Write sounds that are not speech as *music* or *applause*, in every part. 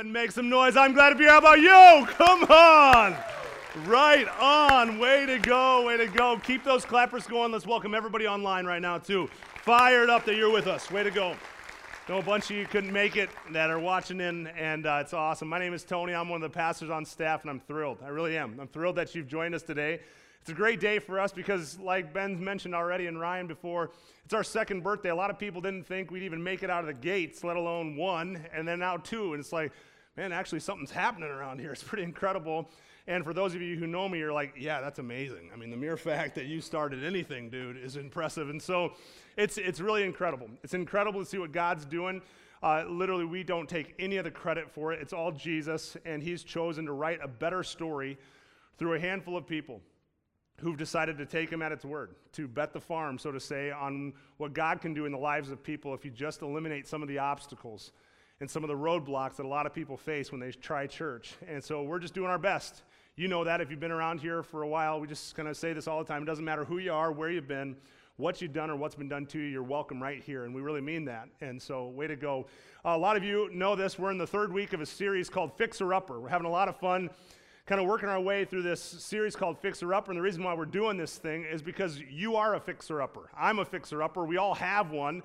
and make some noise. I'm glad to be here. How about you? Come on. Right on. Way to go. Way to go. Keep those clappers going. Let's welcome everybody online right now, too. Fired up that you're with us. Way to go. Know a bunch of you couldn't make it that are watching in, and uh, it's awesome. My name is Tony. I'm one of the pastors on staff, and I'm thrilled. I really am. I'm thrilled that you've joined us today. It's a great day for us because, like Ben's mentioned already and Ryan before, it's our second birthday. A lot of people didn't think we'd even make it out of the gates, let alone one, and then now two. And it's like, man, actually, something's happening around here. *laughs* It's pretty incredible. And for those of you who know me, you're like, yeah, that's amazing. I mean, the mere fact that you started anything, dude, is impressive. And so it's, it's really incredible. It's incredible to see what God's doing. Uh, literally, we don't take any of the credit for it. It's all Jesus, and He's chosen to write a better story through a handful of people who've decided to take him at its word, to bet the farm, so to say, on what God can do in the lives of people if you just eliminate some of the obstacles and some of the roadblocks that a lot of people face when they try church. And so we're just doing our best. You know that if you've been around here for a while, we just kind of say this all the time. It doesn't matter who you are, where you've been, what you've done, or what's been done to you, you're welcome right here. And we really mean that. And so, way to go. Uh, a lot of you know this. We're in the third week of a series called Fixer Upper. We're having a lot of fun kind of working our way through this series called Fixer Upper. And the reason why we're doing this thing is because you are a fixer upper. I'm a fixer upper. We all have one.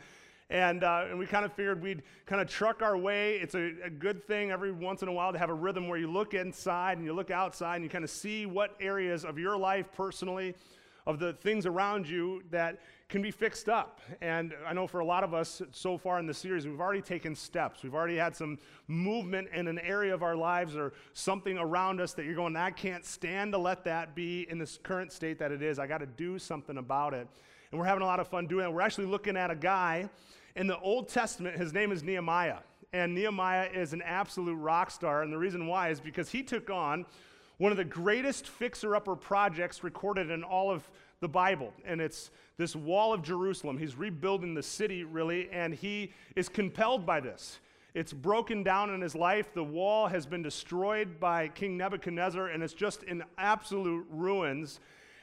And, uh, and we kind of figured we'd kind of truck our way. It's a, a, good thing every once in a while to have a rhythm where you look inside and you look outside and you kind of see what areas of your life personally, of the things around you that can be fixed up. And I know for a lot of us so far in the series, we've already taken steps. We've already had some movement in an area of our lives or something around us that you're going, I can't stand to let that be in this current state that it is. I got to do something about it. And we're having a lot of fun doing it. We're actually looking at a guy in the Old Testament. His name is Nehemiah. And Nehemiah is an absolute rock star. And the reason why is because he took on one of the greatest fixer upper projects recorded in all of the Bible. And it's this wall of Jerusalem. He's rebuilding the city, really, and he is compelled by this. It's broken down in his life. The wall has been destroyed by King Nebuchadnezzar, and it's just in absolute ruins.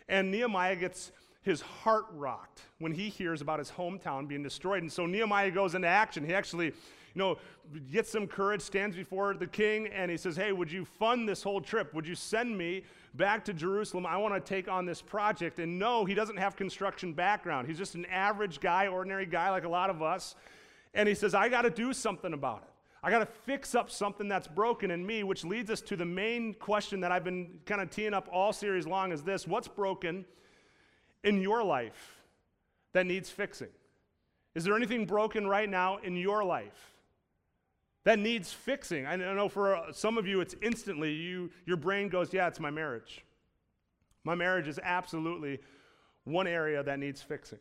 And Nehemiah gets his heart rocked when he hears about his hometown being destroyed. And so Nehemiah goes into action. He actually, you know, gets some courage, stands before the king, and he says, Hey, would you fund this whole trip? Would you send me back to Jerusalem. I want to take on this project. And no, he doesn't have construction background. He's just an average guy, ordinary guy like a lot of us. And he says, I got to do something about it. I got to fix up something that's broken in me, which leads us to the main question that I've been kind of teeing up all series long is this What's broken in your life that needs fixing? Is there anything broken right now in your life? That needs fixing. I know for uh, some of you, it's instantly, you, your brain goes, yeah, it's my marriage. My marriage is absolutely one area that needs fixing.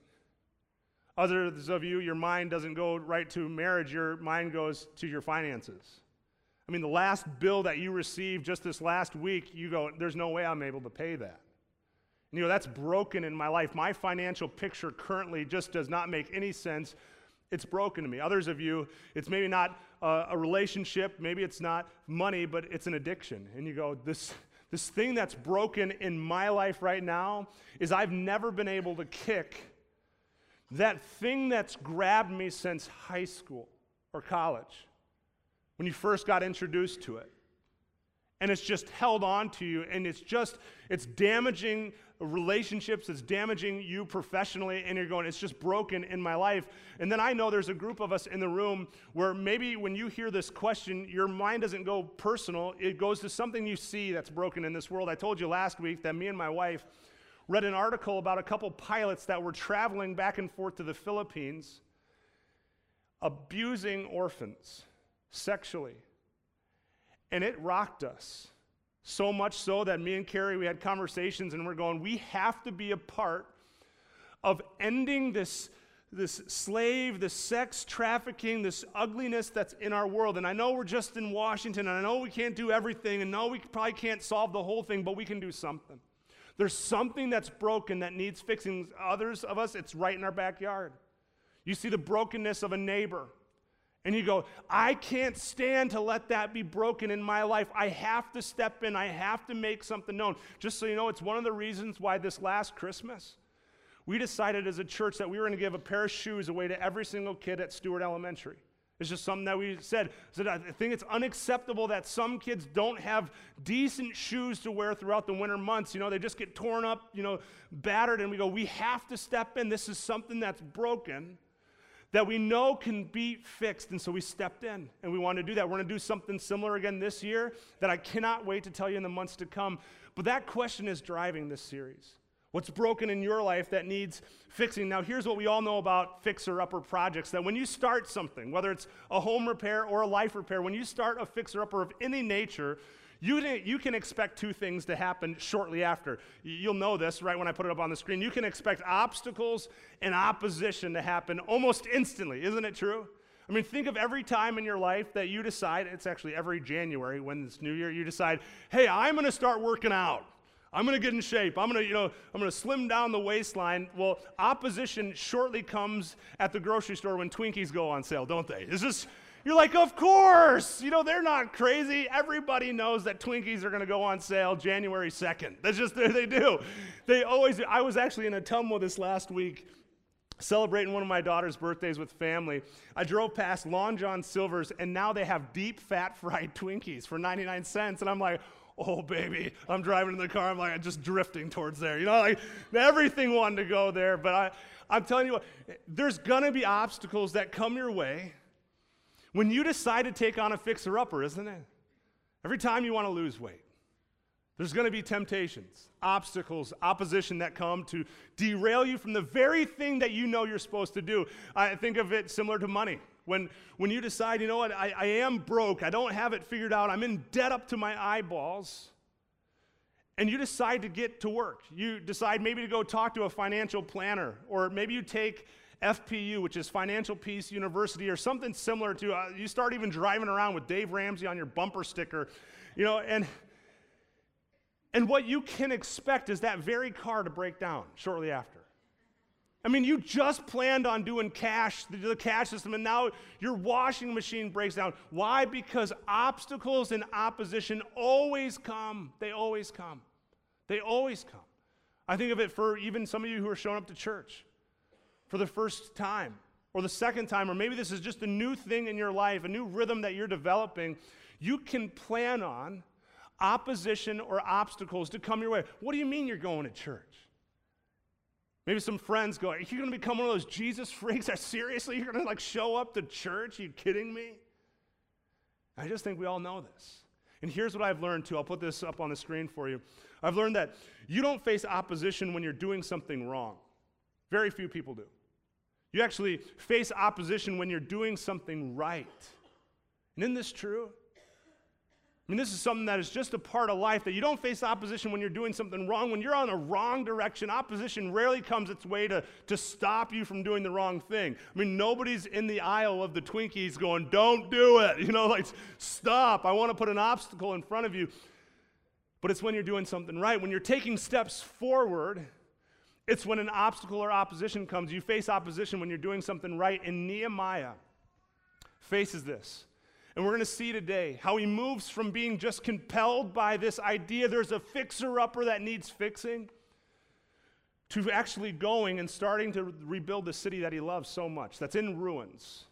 Others of you, your mind doesn't go right to marriage, your mind goes to your finances. I mean, the last bill that you received just this last week, you go, there's no way I'm able to pay that. And you know, that's broken in my life. My financial picture currently just does not make any sense it's broken to me. Others of you, it's maybe not a, relationship, maybe it's not money, but it's an addiction. And you go, this, this thing that's broken in my life right now is I've never been able to kick that thing that's grabbed me since high school or college when you first got introduced to it and it's just held on to you and it's just it's damaging relationships it's damaging you professionally and you're going it's just broken in my life. And then i know there's a group of us in the room where maybe when you hear this question your mind doesn't go personal. It goes to something you see that's broken in this world. I told you last week that me and my wife read an article about a couple pilots that were traveling back and forth to the philippines abusing orphans sexually and it rocked us. So much so that me and Carrie, we had conversations and we're going, we have to be a part of ending this, this slave, this sex trafficking, this ugliness that's in our world. And I know we're just in Washington, and I know we can't do everything, and no, we probably can't solve the whole thing, but we can do something. There's something that's broken that needs fixing. Others of us, it's right in our backyard. You see the brokenness of a neighbor and you go, I can't stand to let that be broken in my life. I have to step in. I have to make something known. Just so you know, it's one of the reasons why this last Christmas, we decided as a church that we were going to give a pair of shoes away to every single kid at Stewart Elementary. It's just something that we said. said. I think it's unacceptable that some kids don't have decent shoes to wear throughout the winter months. You know, they just get torn up, you know, battered, and we go, we have to step in. This is something that's broken that we know can be fixed. And so we stepped in and we want to do that. We're going to do something similar again this year that I cannot wait to tell you in the months to come. But that question is driving this series. What's broken in your life that needs fixing? Now, here's what we all know about fixer upper projects that when you start something, whether it's a home repair or a life repair, when you start a fixer upper of any nature, you, you can expect two things to happen shortly after. You'll know this right when I put it up on the screen. You can expect obstacles and opposition to happen almost instantly. Isn't it true? I mean, think of every time in your life that you decide, it's actually every January when it's New Year, you decide, hey, I'm going to start working out. I'm going to get in shape. I'm going to, you know, I'm going to slim down the waistline. Well, opposition shortly comes at the grocery store when Twinkies go on sale, don't they? It's just, you're like, of course. You know, they're not crazy. Everybody knows that Twinkies are going to go on sale January 2nd. That's just, *laughs* they do. They always, I was actually in Ottumwa this last week celebrating one of my daughter's birthdays with family. I drove past Long John Silver's, and now they have deep fat fried Twinkies for 99 cents. And I'm like, oh baby i'm driving in the car i'm like i'm just drifting towards there you know like everything wanted to go there but i i'm telling you what there's gonna be obstacles that come your way when you decide to take on a fixer upper isn't it every time you want to lose weight there's going to be temptations, obstacles, opposition that come to derail you from the very thing that you know you're supposed to do. I think of it similar to money. When, when you decide, you know what, I, I am broke, I don't have it figured out, I'm in debt up to my eyeballs, and you decide to get to work. You decide maybe to go talk to a financial planner, or maybe you take FPU, which is Financial Peace University, or something similar to, uh, you start even driving around with Dave Ramsey on your bumper sticker, you know, and and what you can expect is that very car to break down shortly after. I mean, you just planned on doing cash, the cash system, and now your washing machine breaks down. Why? Because obstacles and opposition always come. They always come. They always come. I think of it for even some of you who are showing up to church for the first time or the second time, or maybe this is just a new thing in your life, a new rhythm that you're developing. You can plan on opposition or obstacles to come your way. What do you mean you're going to church? Maybe some friends go, Are you going to become one of those Jesus freaks? Seriously you're going to like show up to church? Are you kidding me? I just think we all know this. And here's what I've learned too. I'll put this up on the screen for you. I've learned that you don't face opposition when you're doing something wrong. Very few people do. You actually face opposition when you're doing something right. And isn't this true? I mean, this is something that is just a part of life that you don't face opposition when you're doing something wrong. When you're on a wrong direction, opposition rarely comes its way to, to stop you from doing the wrong thing. I mean, nobody's in the aisle of the Twinkies going, don't do it. *laughs* You know, like, stop. I want to put an obstacle in front of you. But it's when you're doing something right. When you're taking steps forward, it's when an obstacle or opposition comes. You face opposition when you're doing something right. And Nehemiah faces this. And we're going to see today how he moves from being just compelled by this idea there's a fixer upper that needs fixing to actually going and starting to rebuild the city that he loves so much, that's in ruins.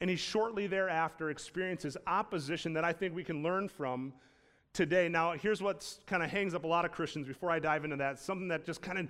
And he shortly thereafter experiences opposition that I think we can learn from today. Now, here's what kind of hangs up a lot of Christians before I dive into that. Something that just kind of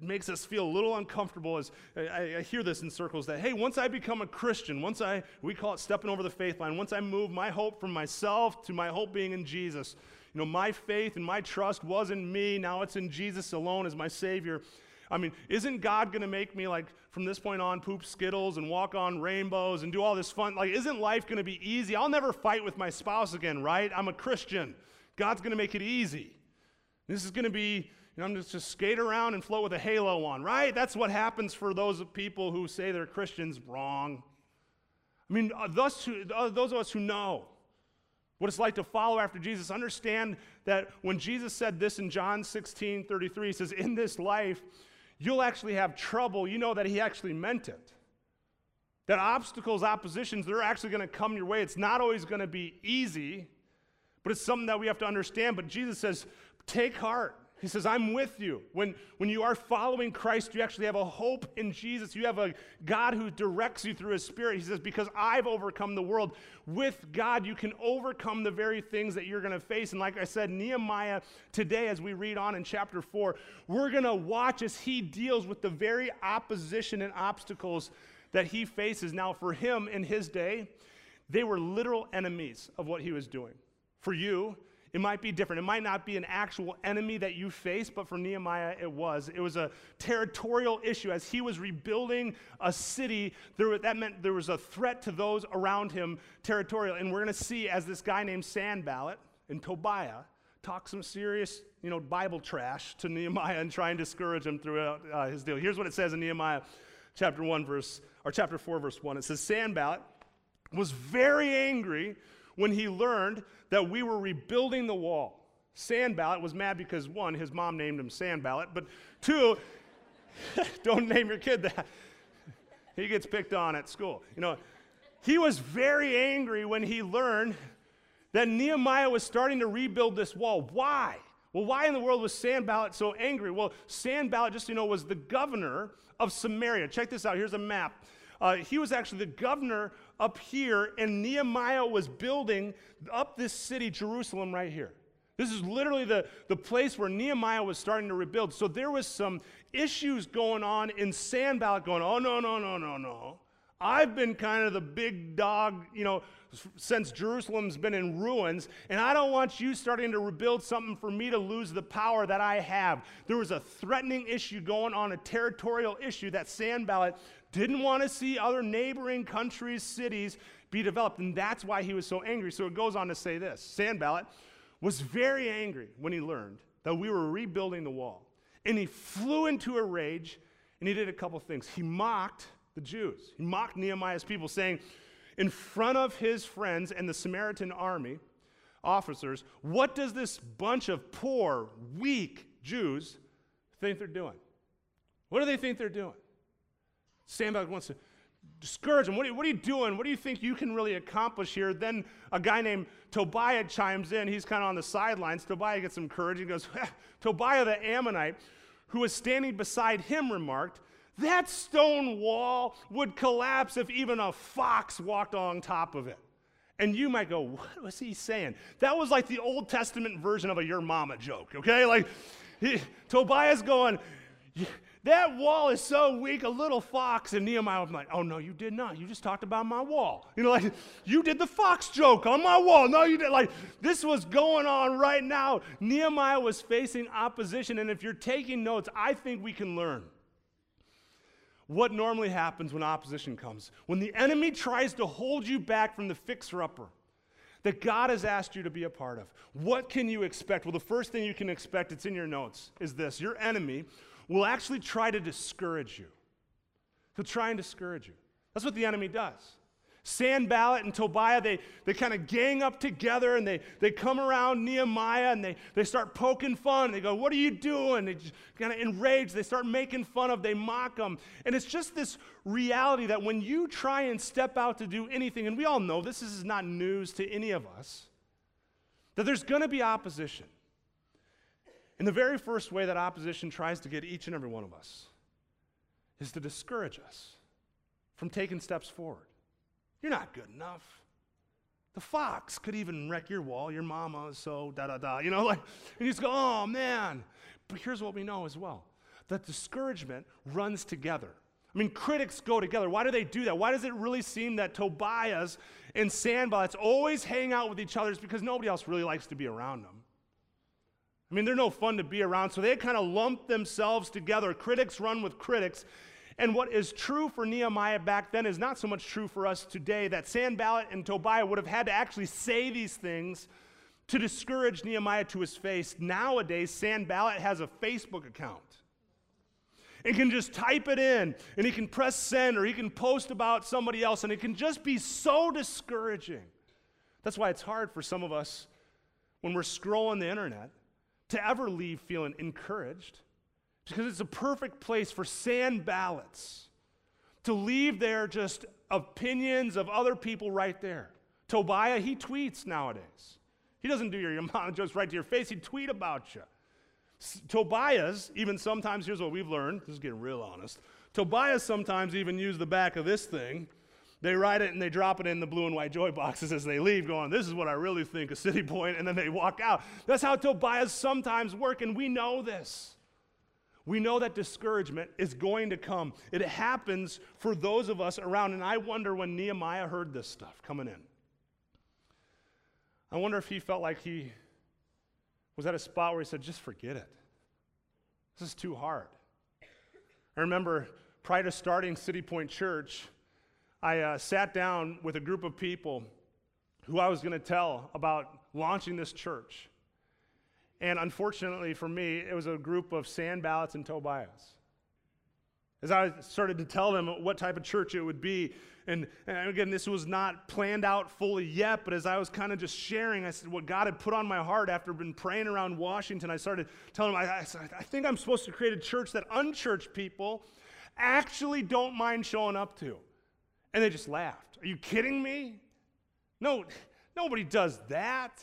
makes us feel a little uncomfortable is I, I, hear this in circles that, hey, once I become a Christian, once I, we call it stepping over the faith line, once I move my hope from myself to my hope being in Jesus, you know, my faith and my trust was in me, now it's in Jesus alone as my Savior. I mean, isn't God going to make me, like, from this point on, poop Skittles and walk on rainbows and do all this fun? Like, isn't life going to be easy? I'll never fight with my spouse again, right? I'm a Christian. God's going to make it easy. This is going to be, you know, I'm just, just skate around and float with a halo on, right? That's what happens for those people who say they're Christians. Wrong. I mean, uh, those, uh, those of us who know what it's like to follow after Jesus understand that when Jesus said this in John 16 33, he says, In this life, you'll actually have trouble. You know that he actually meant it. That obstacles, oppositions, they're actually going to come your way. It's not always going to be easy. But it's something that we have to understand. But Jesus says, take heart. He says, I'm with you. When, when you are following Christ, you actually have a hope in Jesus. You have a God who directs you through his spirit. He says, Because I've overcome the world. With God, you can overcome the very things that you're going to face. And like I said, Nehemiah, today, as we read on in chapter 4, we're going to watch as he deals with the very opposition and obstacles that he faces. Now, for him in his day, they were literal enemies of what he was doing. For you, it might be different. It might not be an actual enemy that you face, but for Nehemiah, it was. It was a territorial issue. As he was rebuilding a city, there, that meant there was a threat to those around him territorial. And we're going to see as this guy named Sanballat and Tobiah talk some serious, you know, Bible trash to Nehemiah and try and discourage him throughout uh, his deal. Here's what it says in Nehemiah chapter 1, verse, or chapter 4, verse 1. It says, Sanballat was very angry when he learned that we were rebuilding the wall. Sanballat was mad because, one, his mom named him Sanballat, but two, *laughs* don't name your kid that. he gets picked on at school. You know, he was very angry when he learned that Nehemiah was starting to rebuild this wall. Why? Well, why in the world was Sanballat so angry? Well, Sanballat, just so you know, was the governor of Samaria. Check this out. Here's a map. Uh, he was actually the governor up here, and Nehemiah was building up this city, Jerusalem, right here. This is literally the, the place where Nehemiah was starting to rebuild. So there was some issues going on in Sanballat going, oh, no, no, no, no, no. I've been kind of the big dog, you know, since Jerusalem's been in ruins, and I don't want you starting to rebuild something for me to lose the power that I have. There was a threatening issue going on, a territorial issue that Sanballat didn't want to see other neighboring countries, cities be developed, and that's why he was so angry. So it goes on to say this Sanballat was very angry when he learned that we were rebuilding the wall, and he flew into a rage, and he did a couple things. He mocked the Jews, he mocked Nehemiah's people, saying, in front of his friends and the Samaritan army officers, what does this bunch of poor, weak Jews think they're doing? What do they think they're doing? Sanballat wants to discourage him. What are, you, what are, you, doing? What do you think you can really accomplish here? Then a guy named Tobiah chimes in. He's kind of on the sidelines. Tobiah gets some courage. He goes, *laughs* Tobiah the Ammonite, who was standing beside him, remarked, That stone wall would collapse if even a fox walked on top of it. And you might go, What was he saying? That was like the Old Testament version of a your mama joke, okay? Like, he, Tobiah's going, that wall is so weak, a little fox. And Nehemiah was like, Oh, no, you did not. You just talked about my wall. You know, like, you did the fox joke on my wall. No, you did. Like, this was going on right now. Nehemiah was facing opposition. And if you're taking notes, I think we can learn what normally happens when opposition comes. When the enemy tries to hold you back from the fixer upper that God has asked you to be a part of, what can you expect? Well, the first thing you can expect, it's in your notes, is this your enemy will actually try to discourage you. He'll try and discourage you. That's what the enemy does. Sanballat and Tobiah, they, they kind of gang up together and they, they come around Nehemiah and they, they start poking fun. They go, What are you doing? They kind of enraged. They start making fun of, they mock them. And it's just this reality that when you try and step out to do anything, and we all know this is not news to any of us, that there's going to be opposition. And the very first way that opposition tries to get each and every one of us is to discourage us from taking steps forward. You're not good enough. The fox could even wreck your wall. Your mama so da da da. You know, *laughs* like, and you just go, oh man. But here's what we know as well that discouragement runs together. I mean, critics go together. Why do they do that? Why does it really seem that Tobias and Sanballats always hang out with each other? It's because nobody else really likes to be around them. I mean, they're no fun to be around, so they kind of lump themselves together. Critics run with critics. And what is true for Nehemiah back then is not so much true for us today that Sanballat and Tobiah would have had to actually say these things to discourage Nehemiah to his face. Nowadays, Sanballat has a Facebook account and can just type it in and he can press send or he can post about somebody else and it can just be so discouraging. That's why it's hard for some of us when we're scrolling the internet to ever leave feeling encouraged because it's a perfect place for Sanballats to leave their just opinions of other people right there. Tobiah, he tweets nowadays. He doesn't do your *laughs* Yamana jokes right to your face, he'd tweet about you. S- Tobias, even sometimes, here's what we've learned. This is getting real honest. Tobias sometimes even use the back of this thing. They write it and they drop it in the blue and white joy boxes as they leave, going, This is what I really think of City Point, and then they walk out. That's how Tobias sometimes work, and we know this. We know that discouragement is going to come. It happens for those of us around, and I wonder when Nehemiah heard this stuff coming in. I wonder if he felt like he was at a spot where he said, Just forget it. This is too hard. I remember prior to starting City Point Church, I uh, sat down with a group of people who I was going to tell about launching this church. And unfortunately for me, it was a group of Sanballats and Tobias. As I started to tell them what type of church it would be, and, and again, this was not planned out fully yet, but as I was kind of just sharing, I said what God had put on my heart after been praying around Washington, I started telling them, I, I, I think I'm supposed to create a church that unchurched people actually don't mind showing up to. And they just laughed. Are you kidding me? No, nobody does that.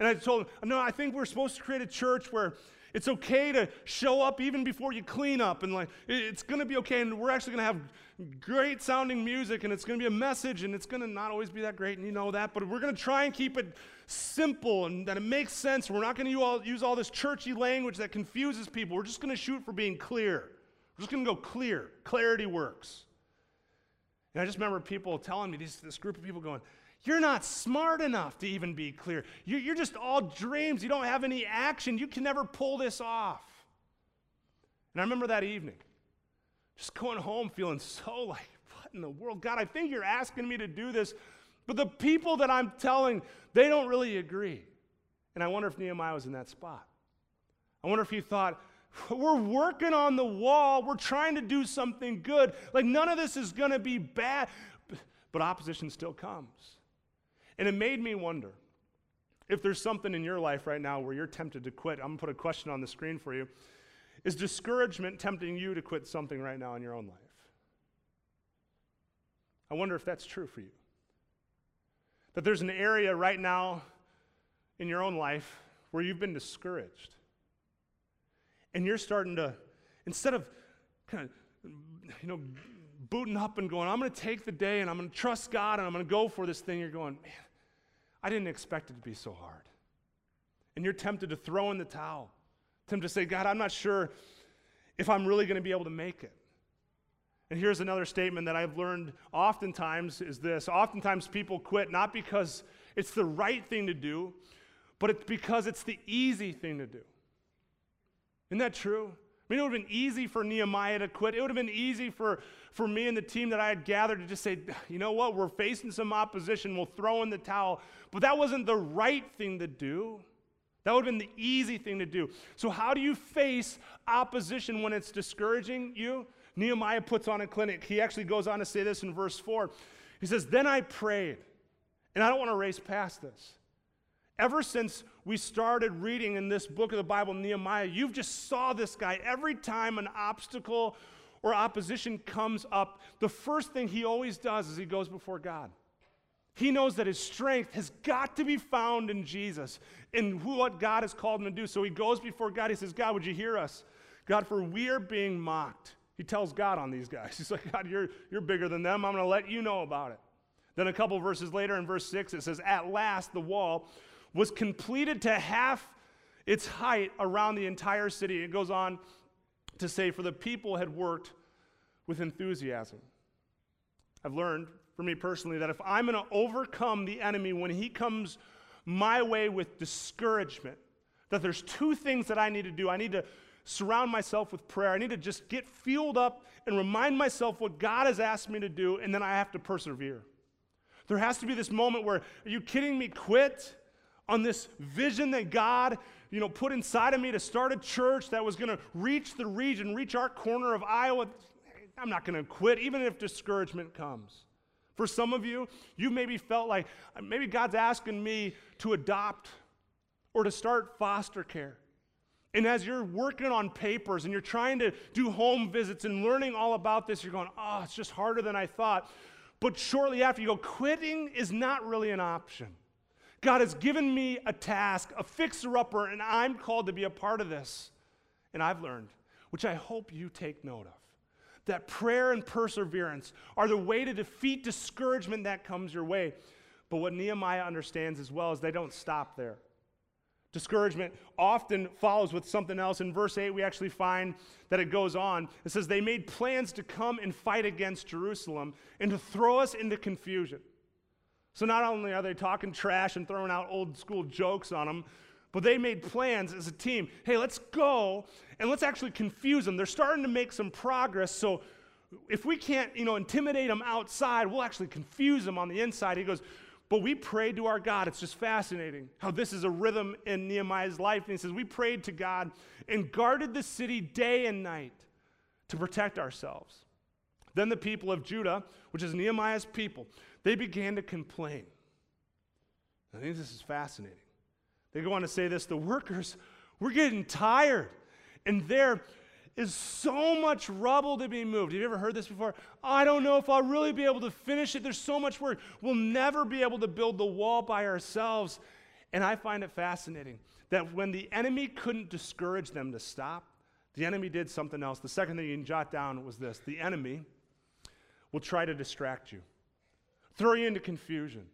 And I told them, no, I think we're supposed to create a church where it's okay to show up even before you clean up, and like it's going to be okay, and we're actually going to have great sounding music, and it's going to be a message, and it's going to not always be that great, and you know that, but we're going to try and keep it simple and that it makes sense. We're not going to use all this churchy language that confuses people. We're just going to shoot for being clear. We're just going to go clear. Clarity works. And I just remember people telling me, this, group of people going, You're not smart enough to even be clear. You're, you're just all dreams. You don't have any action. You can never pull this off. And I remember that evening, just going home feeling so like, What in the world? God, I think you're asking me to do this. But the people that I'm telling, they don't really agree. And I wonder if Nehemiah was in that spot. I wonder if he thought, *laughs* we're working on the wall. We're trying to do something good. Like, none of this is going to be bad. But opposition still comes. And it made me wonder if there's something in your life right now where you're tempted to quit. I'm going to put a question on the screen for you. Is discouragement tempting you to quit something right now in your own life? I wonder if that's true for you. That there's an area right now in your own life where you've been discouraged and you're starting to, instead of kind of, you know, booting up and going, I'm going to take the day and I'm going to trust God and I'm going to go for this thing, you're going, man, I didn't expect it to be so hard. And you're tempted to throw in the towel, tempted to say, God, I'm not sure if I'm really going to be able to make it. And here's another statement that I've learned oftentimes is this oftentimes people quit not because it's the right thing to do, but it's because it's the easy thing to do. Isn't that true? I mean, it would have been easy for Nehemiah to quit. It would have been easy for, for me and the team that I had gathered to just say, you know what, we're facing some opposition, we'll throw in the towel. But that wasn't the right thing to do. That would have been the easy thing to do. So, how do you face opposition when it's discouraging you? Nehemiah puts on a clinic. He actually goes on to say this in verse 4. He says, Then I prayed, and I don't want to race past this. Ever since we started reading in this book of the Bible, Nehemiah, you've just saw this guy. Every time an obstacle or opposition comes up, the first thing he always does is he goes before God. He knows that his strength has got to be found in Jesus, in what God has called him to do. So he goes before God. He says, God, would you hear us? God, for we are being mocked. He tells God on these guys. *laughs* He's like, God, you're, you're bigger than them. I'm going to let you know about it. Then a couple verses later in verse 6, it says, At last the wall was completed to half its height around the entire city. It goes on to say, For the people had worked with enthusiasm. I've learned for me personally that if I'm going to overcome the enemy when he comes my way with discouragement, that there's two things that I need to do. I need to surround myself with prayer. I need to just get fueled up and remind myself what God has asked me to do, and then I have to persevere. There has to be this moment where, are you kidding me? Quit on this vision that God, you know, put inside of me to start a church that was going to reach the region, reach our corner of Iowa. I'm not going to quit, even if discouragement comes. For some of you, you maybe felt like maybe God's asking me to adopt or to start foster care. And as you're working on papers and you're trying to do home visits and learning all about this, you're going, oh, it's just harder than I thought. But shortly after, you go, quitting is not really an option. God has given me a task, a fixer upper, and I'm called to be a part of this. And I've learned, which I hope you take note of, that prayer and perseverance are the way to defeat discouragement that comes your way. But what Nehemiah understands as well is they don't stop there. Discouragement often follows with something else. In verse 8, we actually find that it goes on. It says, They made plans to come and fight against Jerusalem and to throw us into confusion. So not only are they talking trash and throwing out old school jokes on them, but they made plans as a team. Hey, let's go and let's actually confuse them. They're starting to make some progress. So if we can't, you know, intimidate them outside, we'll actually confuse them on the inside. He goes, but we prayed to our God. It's just fascinating how this is a rhythm in Nehemiah's life. And he says, We prayed to God and guarded the city day and night to protect ourselves. Then the people of Judah, which is Nehemiah's people, they began to complain. I think this is fascinating. They go on to say this the workers, we're getting tired. And there is so much rubble to be moved. Have you ever heard this before? I don't know if I'll really be able to finish it. There's so much work. We'll never be able to build the wall by ourselves. And I find it fascinating that when the enemy couldn't discourage them to stop, the enemy did something else. The second thing you can jot down was this the enemy will try to distract you, throw you into confusion.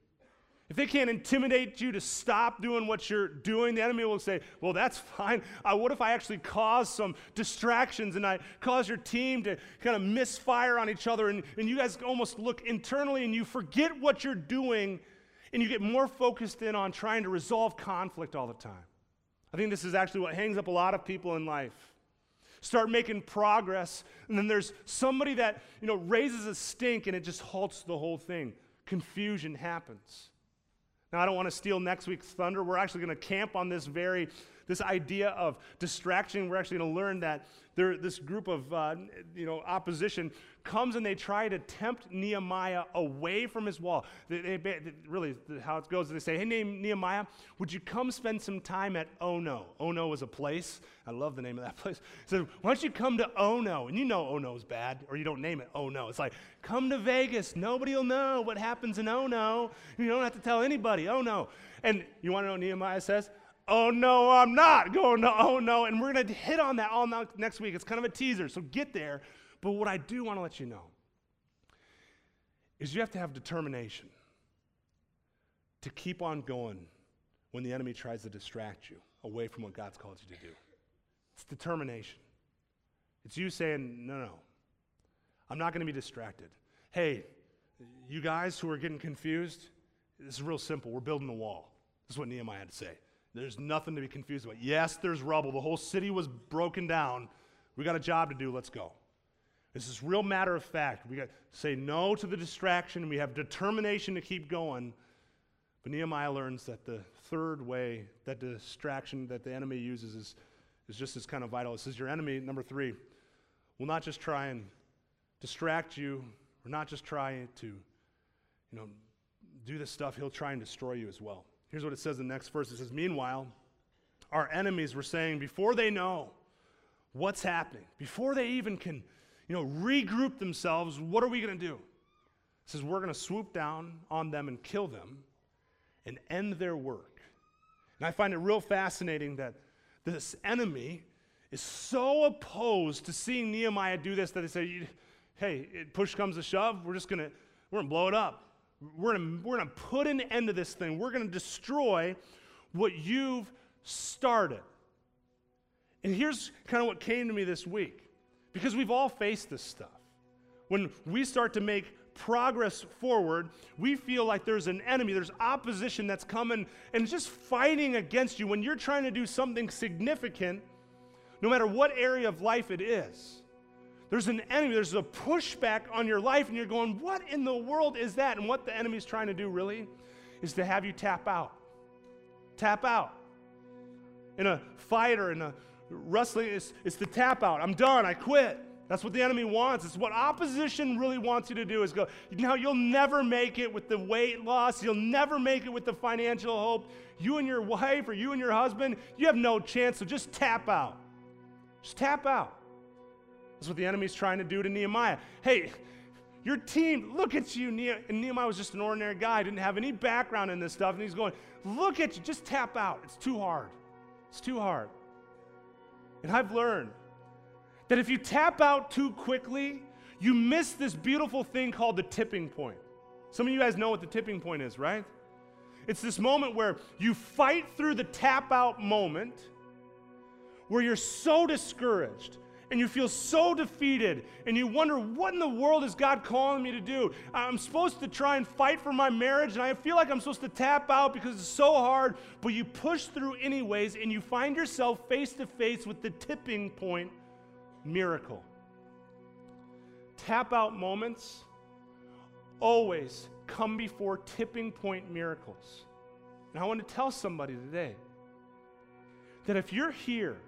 If they can't intimidate you to stop doing what you're doing, the enemy will say, Well, that's *laughs* fine. Uh, what if I actually cause some distractions and I cause your team to kind of misfire on each other and, and you guys almost look internally and you forget what you're doing and you get more focused in on trying to resolve conflict all the time? I think this is actually what hangs up a lot of people in life. Start making progress, and then there's somebody that you know raises a stink and it just halts the whole thing. Confusion happens. Now, I don't want to steal next week's thunder. We're actually going to camp on this very, this idea of distraction. We're actually going to learn that there, this group of, uh, you know, opposition comes and they try to tempt Nehemiah away from his wall. They, they, really, how it goes, they say, hey, Nehemiah, would you come spend some time at Ono? Ono is a place. I love the name of that *laughs* place. Said, why don't you come to Ono? And you know Ono is bad, or you don't name it Ono. It's like, come to Vegas. Nobody will know what happens in Ono. You don't have to tell anybody. Oh, no. And you want to know what Nehemiah says? Oh no, I'm not going to oh no. And we're going to hit on that all next week. It's kind of a teaser, so get there. But what I do want to let you know is you have to have determination to keep on going when the enemy tries to distract you away from what God's called you to do. It's determination. It's you saying, no, no, I'm not going to be distracted. Hey, you guys who are getting confused, this is real simple. We're building a wall. This is what Nehemiah had to say. There's nothing to be confused about. Yes, there's rubble. The whole city was broken down. We got a job to do. Let's go. This is real matter of fact. We got to say no to the distraction. We have determination to keep going. But Nehemiah learns that the third way that distraction that the enemy uses is, is just as kind of vital. It says your enemy, number three, will not just try and distract you, or not just try to, you know, do this stuff, he'll try and destroy you as well. Here's what it says in the next verse. It says, Meanwhile, our enemies were saying, before they know what's happening, before they even can, you know, regroup themselves, what are we going to do? It says, We're going to swoop down on them and kill them and end their work. And I find it real fascinating that this enemy is so opposed to seeing Nehemiah do this that they say, hey, push comes to shove, we're just going to, we're going to blow it up. We're going we're to put an end to this thing. We're going to destroy what you've started. And here's kind of what came to me this week because we've all faced this stuff. When we start to make progress forward, we feel like there's an enemy, there's opposition that's coming and just fighting against you when you're trying to do something significant, no matter what area of life it is. There's an enemy, there's a pushback on your life, and you're going, What in the world is that? And what the enemy's trying to do really is to have you tap out. Tap out. In a fight or in a wrestling, it's, it's the tap out. I'm done, I quit. That's what the enemy wants. It's what opposition really wants you to do is go, now you'll never make it with the weight loss. You'll never make it with the financial hope. You and your *laughs* wife or you and your husband, you have no chance, so just tap out. Just tap out. That's what the enemy's trying to do to Nehemiah. Hey, Your team, look at you. And Nehemiah was just an ordinary guy, didn't have any background in this stuff. And he's going, Look at you, just tap out. It's too hard. It's too hard. And I've learned that if you tap out too quickly, you miss this beautiful thing called the tipping point. Some of you guys know what the tipping point is, right? It's this moment where you fight through the tap out moment where you're so discouraged and you feel so defeated and you wonder, what in the world is God calling me to do? I'm supposed to try and fight for my marriage and I feel like I'm supposed to tap out because it's so hard, but you push through anyways and you find yourself face to face with the tipping point miracle. Tap out moments always come before tipping point miracles. And I want to tell somebody today that if you're here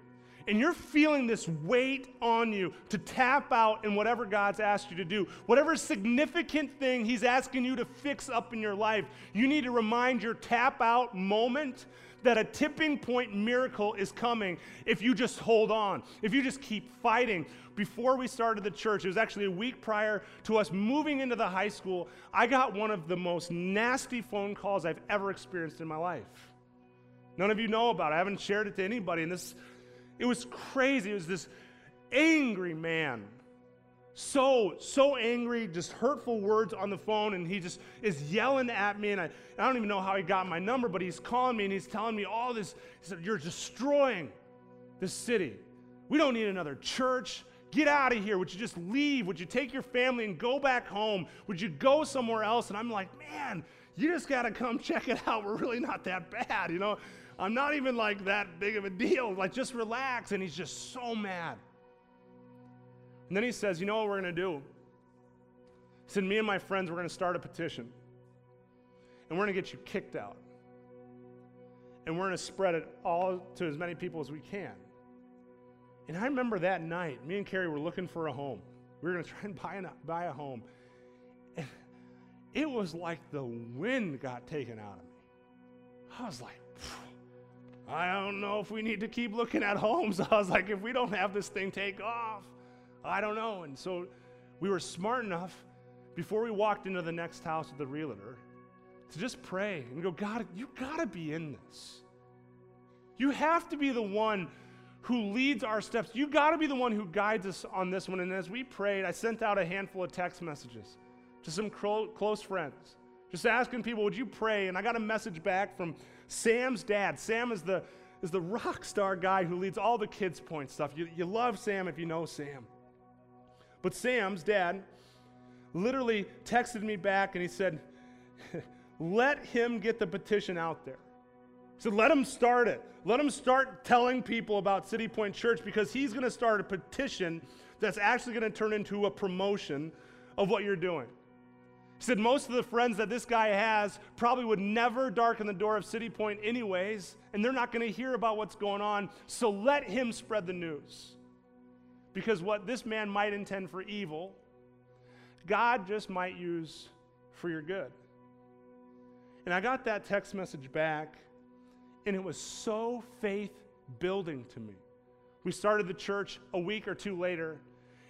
and you're feeling this weight on you to tap out in whatever God's asked you to do, whatever significant thing He's asking you to fix up in your life, you need to remind your tap out moment that a tipping point miracle is coming if you just hold on, if you just keep fighting. Before we started the church, it was actually a week prior to us moving into the high school, I got one of the most nasty phone calls I've ever experienced in my life. None of you know about it. I haven't shared it to anybody. And this, it was crazy. It was this angry man so, so angry, just hurtful words on the phone, and he just is yelling at me. And I, I don't even know how he got my number, but he's calling me and he's telling me all this. He said, You're destroying this city. We don't need another church. Get out of here. Would you just leave? Would you take your family and go back home? Would you go somewhere else? And I'm like, Man, you just got to come *laughs* check it out. We're really not that bad, you know? I'm not even like that big of a deal. Like, just relax. And he's just so mad. And then he says, You know what we're going to do? He said, Me and my friends, we're going to start a petition. And we're going to get you kicked out. And we're going to spread it all to as many people as we can. And I remember that night, me and Carrie were looking for a home. We were going to try and buy, an, buy a home. And it was like the wind got taken out of me. I was like, I don't know if we need to keep looking at homes. *laughs* I was like, if we don't have this thing take off, I don't know. And so we were smart enough before we walked into the next house with the realtor to just pray and go, God, you got to be in this. You have to be the one who leads our steps. You got to be the one who guides us on this one. And as we prayed, I sent out a handful of text messages to some close friends, just asking people, would you pray? And I got a message back from Sam's dad. Sam is the, is the rock star guy who leads all the kids' point stuff. You, you love Sam if you know Sam. But Sam's dad literally texted me back and he said, *laughs* Let him get the petition out there. He said, Let him start it. Let him start telling people about City Point Church because he's going to start a petition that's actually going to turn into a promotion of what you're doing. He said, Most of the friends that this guy has probably would never darken the door of City Point, anyways, and they're not going to hear about what's going on. So let him spread the news. Because what this man might intend for evil, God just might use for your good. And I got that text message back, and it was so faith building to me. We started the church a week or two later,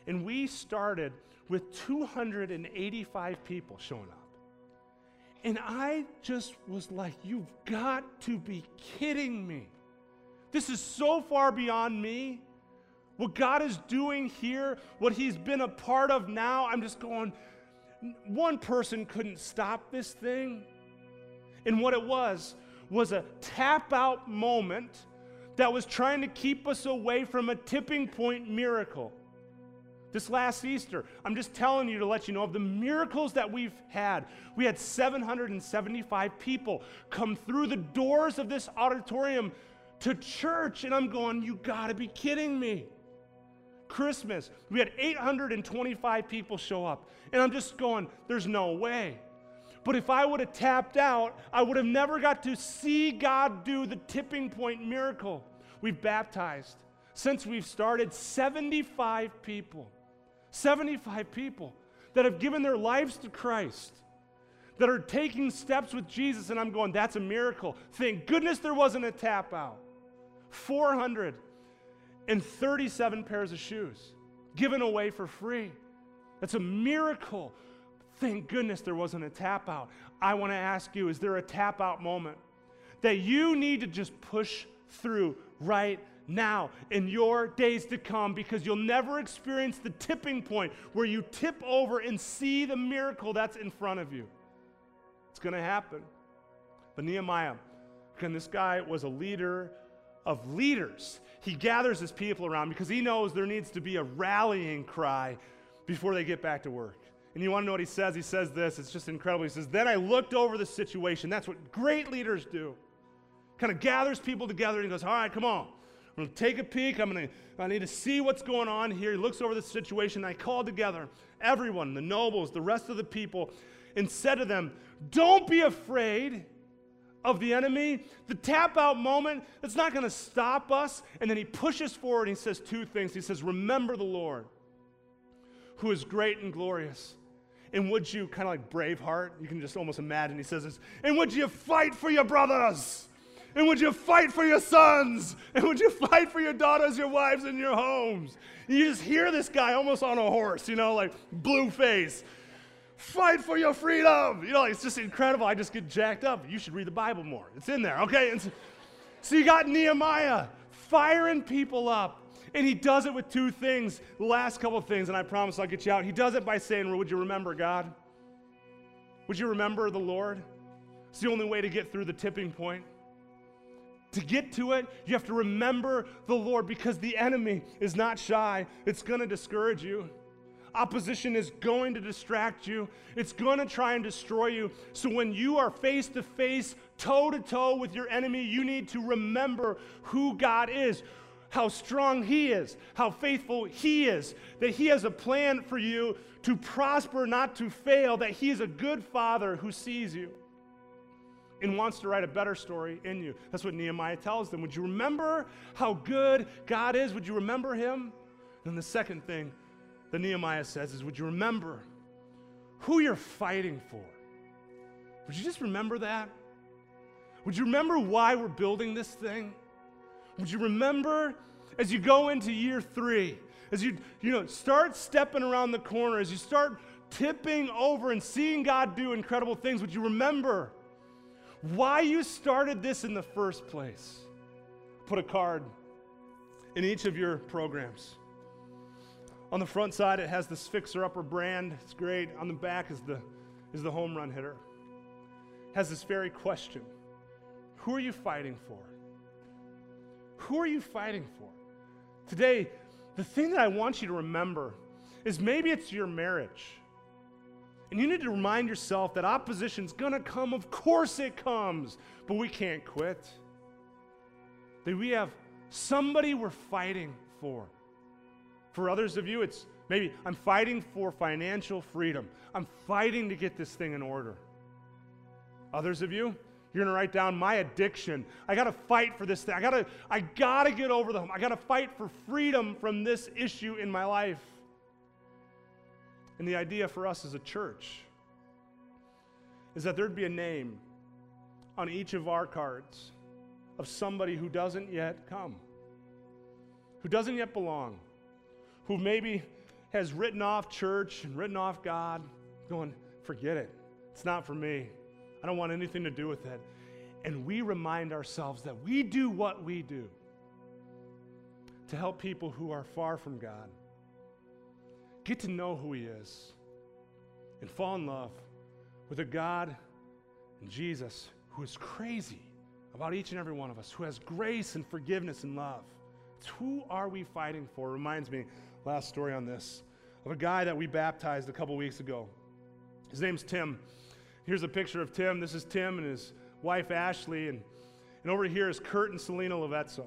and we started with 285 people showing up. And I just was like, You've got to be kidding me. This is so far beyond me. What God is doing here, what He's been a part of now, I'm just going, one person couldn't stop this thing. And what it was, was a tap out moment that was trying to keep us away from a tipping point miracle. This last Easter, I'm just telling you to let you know of the miracles that we've had. We had 775 people come through the doors of this auditorium to church, and I'm going, You gotta be kidding me. Christmas, we had 825 people show up. And I'm just going, there's no way. But if I would have tapped out, I would have never got to see God do the tipping point miracle. We've baptized since we've started 75 people. 75 people that have given their lives to Christ, that are taking steps with Jesus. And I'm going, that's a miracle. Thank goodness there wasn't a tap out. 400 and 37 pairs of shoes given away for free. That's a miracle Thank goodness there wasn't a tap out. I want to ask you is there a tap out moment that you need to just push through right now in your days to come because you'll never experience the tipping point where you tip over and see the miracle that's in front of you? It's going to happen. But Nehemiah, again, this guy was a leader of leaders. He gathers his people around because he knows there needs to be a rallying cry before they get back to work. And you want to know what he says? He says this. It's just incredible. He says, Then I looked over the situation. That's what great leaders do. Kind of gathers people together and goes, All right, come on. I'm going to take a peek. I'm going to, I need to see what's going on here. He looks over the situation. I called together everyone, the nobles, the rest of the people, and said to them, Don't be afraid of the enemy. The tap out moment, that's not going to stop us. And then he pushes forward and he says two things. He says, Remember the Lord, who is great and glorious. And would you, kind of like Braveheart, you can just almost imagine, he says this, and would you fight for your brothers? And would you fight for your sons? And would you *laughs* fight for your daughters, your wives, and your homes? And you just hear this guy almost on a horse, you know, like blue face. Fight for your freedom. You know, it's just incredible. I just get jacked up. You should read the Bible more. It's in there, okay? So, so you got Nehemiah firing people up. And he does it with two things. The last couple of things, and I promise I'll get you out. He does it by saying, Would you remember God? Would you remember the Lord? It's the only way to get through the tipping point. To get to it, you have to remember the Lord because the enemy is not shy. It's going to discourage you. Opposition is going to distract you, it's going to try and destroy you. So when you are face to face, toe to toe with your enemy, you need to remember who God is, how strong He is, how faithful He is, that He has a plan for you to prosper, not to fail, that He is a good Father who sees you and wants to write a better story in you. That's what Nehemiah tells them. Would you remember how good God is? Would you remember Him? And the second thing that Nehemiah says is Would you remember who you're fighting for? Would you just remember that? Would you remember why we're building this thing? Would you remember as you go into year three, as you, you know, start stepping around the corner, as you start tipping over and seeing God do incredible things, would you remember why you started this in the first place? Put a card in each of your programs. On the front side, it has this fixer upper brand. It's great. On the back is the, is the home run hitter. It has this very question Who are you fighting for? Who are you fighting for? Today, the thing that I want you to remember is maybe it's your marriage. And you need to remind yourself that opposition's gonna come. Of course it comes, but we can't quit. That we have somebody we're fighting for. For others of you, it's maybe I'm fighting for financial freedom. I'm fighting to get this thing in order. Others of you, you're gonna write down my addiction. I gotta fight for this thing. I gotta, I gotta get over the I gotta fight for freedom from this issue in my life. And the idea for us as a church is that there'd be a name on each of our cards of somebody who doesn't yet come, who doesn't yet belong, who maybe has written off church and written off God, going, forget it. It's not for me. I don't want anything to do with it. And we remind ourselves that we do what we do to help people who are far from God get to know who He is and fall in love with a God and Jesus who is crazy about each and every one of us, who has grace and forgiveness and love. It's who are we fighting for? Reminds me last story on this of a guy that we baptized a couple weeks ago. His name's Tim. Here's a picture of Tim. This is Tim and his wife Ashley, and, and over here is Kurt and Selena Levetzo.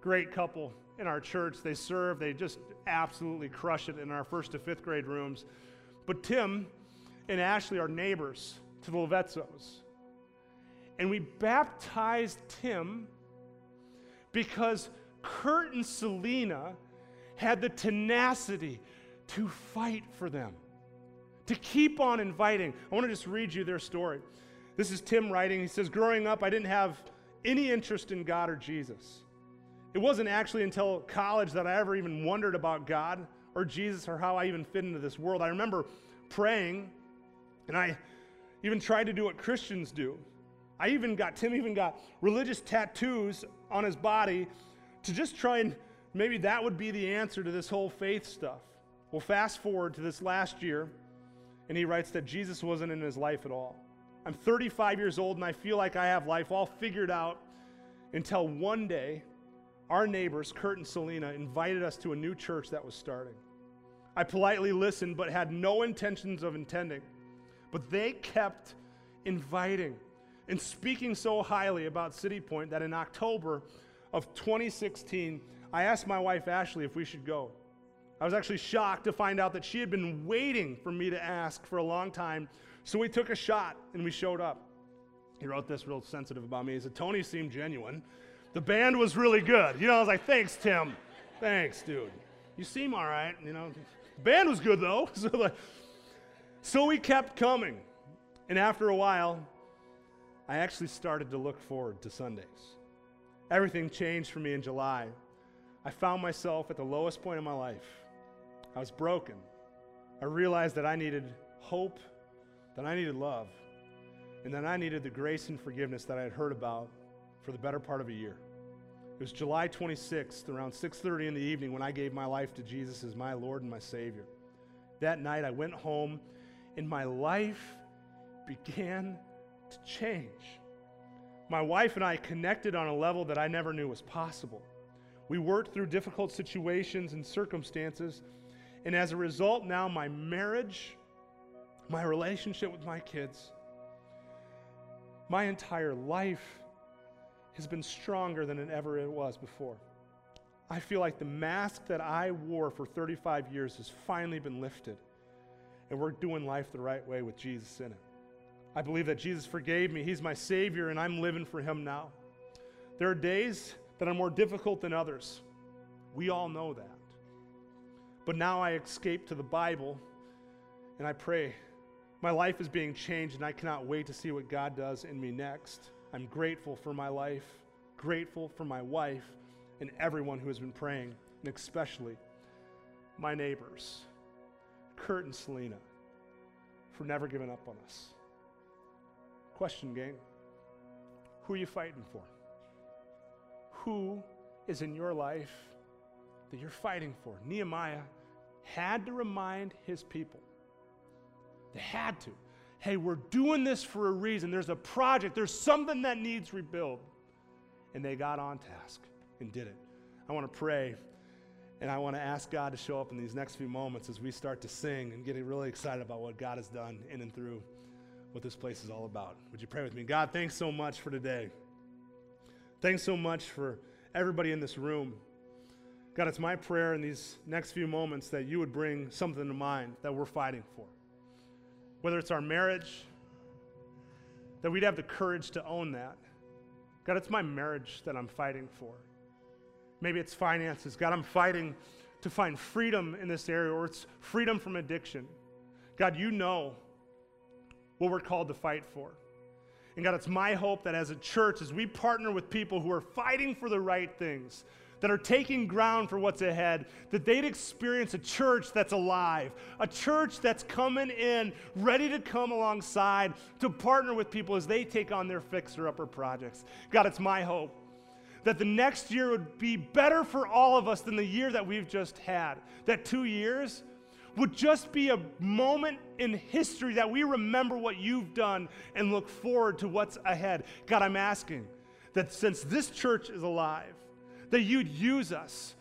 Great couple in our church. They serve, they just absolutely crush it in our first to fifth grade rooms. But Tim and Ashley are neighbors to the Levetzos. And we baptized Tim because Kurt and Selena had the tenacity to fight for them, to keep on inviting. I want to just read you their story. This is Tim writing. He says, Growing up, I didn't have any interest in God or Jesus. It wasn't actually until college that I ever even wondered about God or Jesus or how I even fit into this world. I remember praying And I even tried to do what Christians do. I even got, Tim even got religious tattoos on his body to just try and maybe that would be the answer to this whole faith stuff. Well, fast forward to this last year, and he writes that Jesus wasn't in his life at all. I'm 35 years old and I feel like I have life all figured out until one day our neighbors, Kurt and Selena, invited us to a new church that was starting. I politely listened but had no intentions of attending. But they kept inviting and speaking so highly about City Point that in October of 2016, I asked my wife Ashley if we should go. I was actually shocked to find out that she had been waiting for me to ask for a long time. So we took a shot and we showed up. He wrote this real sensitive about me. He said, Tony seemed genuine. The band was really good. You know, I was like, thanks, Tim. Thanks, dude. You seem all right. You know, the band was good, though. *laughs* So, like, so we kept coming. And after a while, I actually started to look forward to Sundays. Everything changed for me in July. I found myself at the lowest point in my life. I was broken. I realized that I needed hope, that I needed love, and that I needed the grace and forgiveness that I had heard about for the better part of a year. It was July 26th, around 6:30 in the evening, when I gave my life to Jesus as my Lord and my Savior. That night, I went home, and my life began to change. My wife and I connected on a level that I never knew was possible. We worked through difficult situations and circumstances, and as a result, now my marriage, my relationship with my kids, my entire life has been stronger than it ever it was before. I feel like the mask that I wore for 35 years has finally been lifted, and we're doing life the right way with Jesus in it. I believe that Jesus forgave me. He's my Savior, and I'm living for Him now. There are days that are more difficult than others. We all know that. But now I escape to the Bible, and I pray. My life is being changed, and I cannot wait to see what God does in me next. I'm grateful for my life, grateful for my wife, and everyone who has been praying, and especially my neighbors, Kurt and Selena, for never giving up on us. Question, gang who are you fighting for? Who is in your life that you're fighting for? Nehemiah had to remind his people. They had to hey, we're doing this for a reason. There's a project, there's something that needs rebuild. And they got on task and did it. I want to pray and I want to ask God to show up in these next few moments as we start to sing and get really excited about what God has done in and through what this place is all about. Would you pray with me? God, thanks so much for today. Thanks so much for everybody in this room. God, it's my prayer in these next few moments that you would bring something to mind that we're fighting for whether it's our marriage, that we'd have the courage to own that. God, it's my marriage that I'm fighting for. Maybe it's finances. God, I'm fighting to find freedom in this area, or it's freedom from addiction. God, you know what we're called to fight for. And God, it's my hope that as a church, as we partner with people who are fighting for the right things, that are taking ground for what's ahead, that they'd experience a church that's alive, a church that's coming in, ready to come alongside to partner with people as they take on their fixer upper projects. God, it's my hope that the next year would be better for all of us than the year that we've just had. That two years would just be a moment in history that we remember what you've done and look forward to what's ahead. God, I'm asking that since this church is alive, that you'd use us,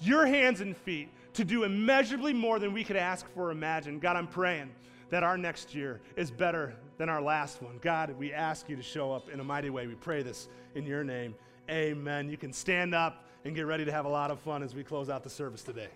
your hands and feet, to do immeasurably more than we could ask for or imagine. God, I'm praying that our next year is better than our last one. God, we ask you to show up in a mighty way. We pray this in your name. Amen. You can stand up and get ready to have a lot of fun as we close out the service today.